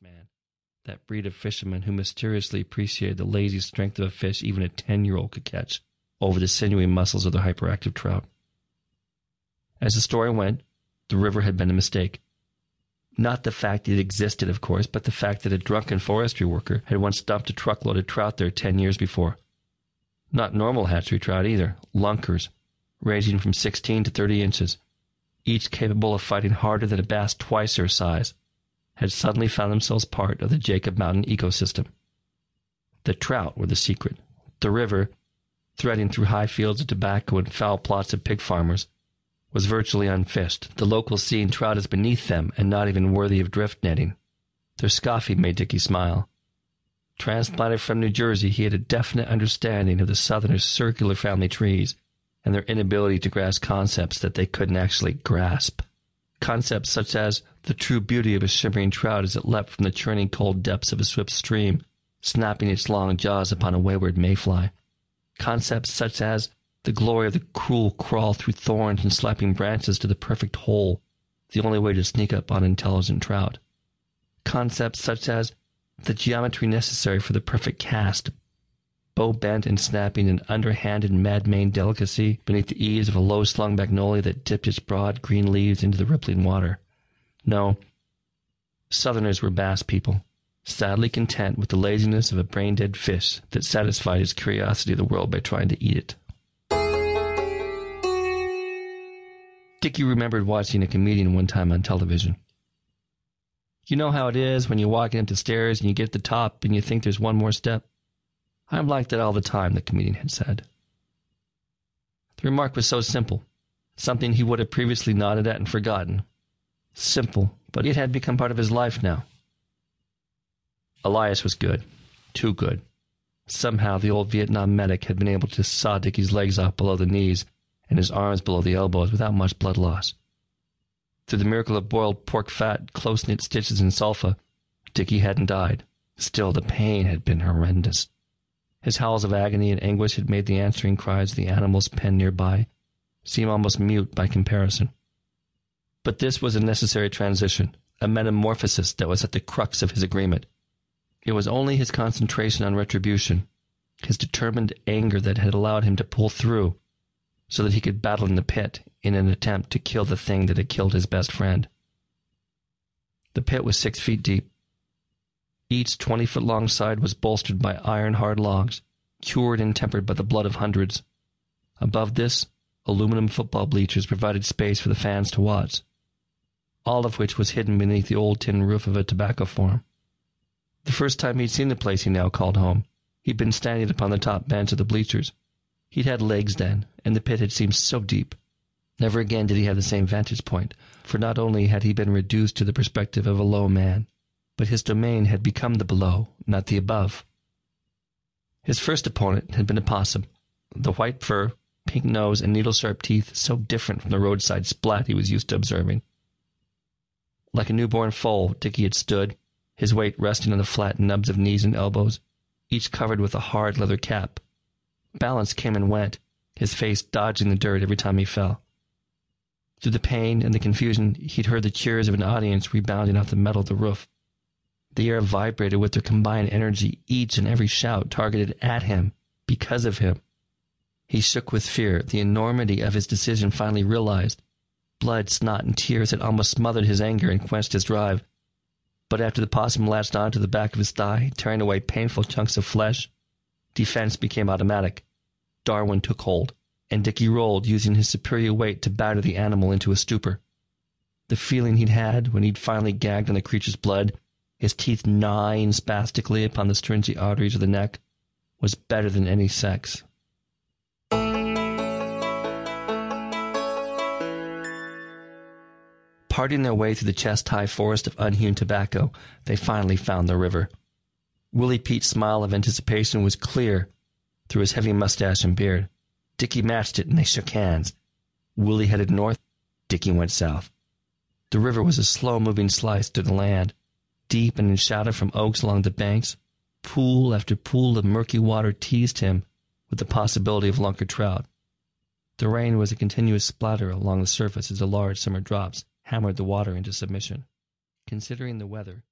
man, that breed of fishermen who mysteriously appreciated the lazy strength of a fish even a 10 year old could catch over the sinewy muscles of the hyperactive trout. As the story went, the river had been a mistake. Not the fact it existed, of course, but the fact that a drunken forestry worker had once dumped a truckload of trout there ten years before. Not normal hatchery trout either, lunkers, ranging from 16 to 30 inches, each capable of fighting harder than a bass twice their size, had suddenly found themselves part of the Jacob Mountain ecosystem. The trout were the secret. The river, threading through high fields of tobacco and foul plots of pig farmers, was virtually unfished, the locals seeing trout as beneath them and not even worthy of drift netting. Their scoffing made Dickie smile. Transplanted from New Jersey, he had a definite understanding of the Southerners' circular family trees and their inability to grasp concepts that they couldn't actually grasp. Concepts such as the true beauty of a shimmering trout as it leapt from the churning cold depths of a swift stream, snapping its long jaws upon a wayward mayfly. Concepts such as the glory of the cruel crawl through thorns and slapping branches to the perfect hole, the only way to sneak up on intelligent trout. Concepts such as the geometry necessary for the perfect cast, bow bent and snapping an underhanded mad-maned delicacy beneath the eaves of a low-slung magnolia that dipped its broad green leaves into the rippling water. No, Southerners were bass people, sadly content with the laziness of a brain-dead fish that satisfied his curiosity of the world by trying to eat it. Dickie remembered watching a comedian one time on television. You know how it is when you're walking up the stairs and you get to the top and you think there's one more step? I'm like that all the time, the comedian had said. The remark was so simple, something he would have previously nodded at and forgotten. Simple, but it had become part of his life now. Elias was good, too good. Somehow the old Vietnam medic had been able to saw Dickie's legs off below the knees and his arms below the elbows without much blood loss. Through the miracle of boiled pork fat, close knit stitches, and sulfa, Dickie hadn't died. Still, the pain had been horrendous. His howls of agony and anguish had made the answering cries of the animals penned nearby seem almost mute by comparison. But this was a necessary transition, a metamorphosis that was at the crux of his agreement. It was only his concentration on retribution, his determined anger that had allowed him to pull through so that he could battle in the pit in an attempt to kill the thing that had killed his best friend. The pit was six feet deep. Each twenty foot long side was bolstered by iron hard logs, cured and tempered by the blood of hundreds. Above this, aluminum football bleachers provided space for the fans to watch, all of which was hidden beneath the old tin roof of a tobacco farm. The first time he'd seen the place he now called home, he'd been standing upon the top bench of the bleachers, He'd had legs then, and the pit had seemed so deep. Never again did he have the same vantage point, for not only had he been reduced to the perspective of a low man, but his domain had become the below, not the above. His first opponent had been a possum, the white fur, pink nose, and needle-sharp teeth so different from the roadside splat he was used to observing. Like a newborn foal, Dickie had stood, his weight resting on the flat nubs of knees and elbows, each covered with a hard leather cap, Balance came and went, his face dodging the dirt every time he fell. Through the pain and the confusion, he'd heard the cheers of an audience rebounding off the metal of the roof. The air vibrated with their combined energy, each and every shout targeted at him, because of him. He shook with fear, the enormity of his decision finally realized. Blood, snot, and tears had almost smothered his anger and quenched his drive. But after the possum latched on to the back of his thigh, tearing away painful chunks of flesh, Defense became automatic. Darwin took hold, and Dickie rolled, using his superior weight to batter the animal into a stupor. The feeling he'd had when he'd finally gagged on the creature's blood, his teeth gnawing spastically upon the stringy arteries of the neck, was better than any sex. Parting their way through the chest-high forest of unhewn tobacco, they finally found the river. Willie Pete's smile of anticipation was clear through his heavy mustache and beard. Dickie matched it, and they shook hands. Willie headed north. Dickie went south. The river was a slow-moving slice through the land, deep and in shadow from oaks along the banks. Pool after pool of murky water teased him with the possibility of lunker trout. The rain was a continuous splatter along the surface as the large summer drops hammered the water into submission. Considering the weather,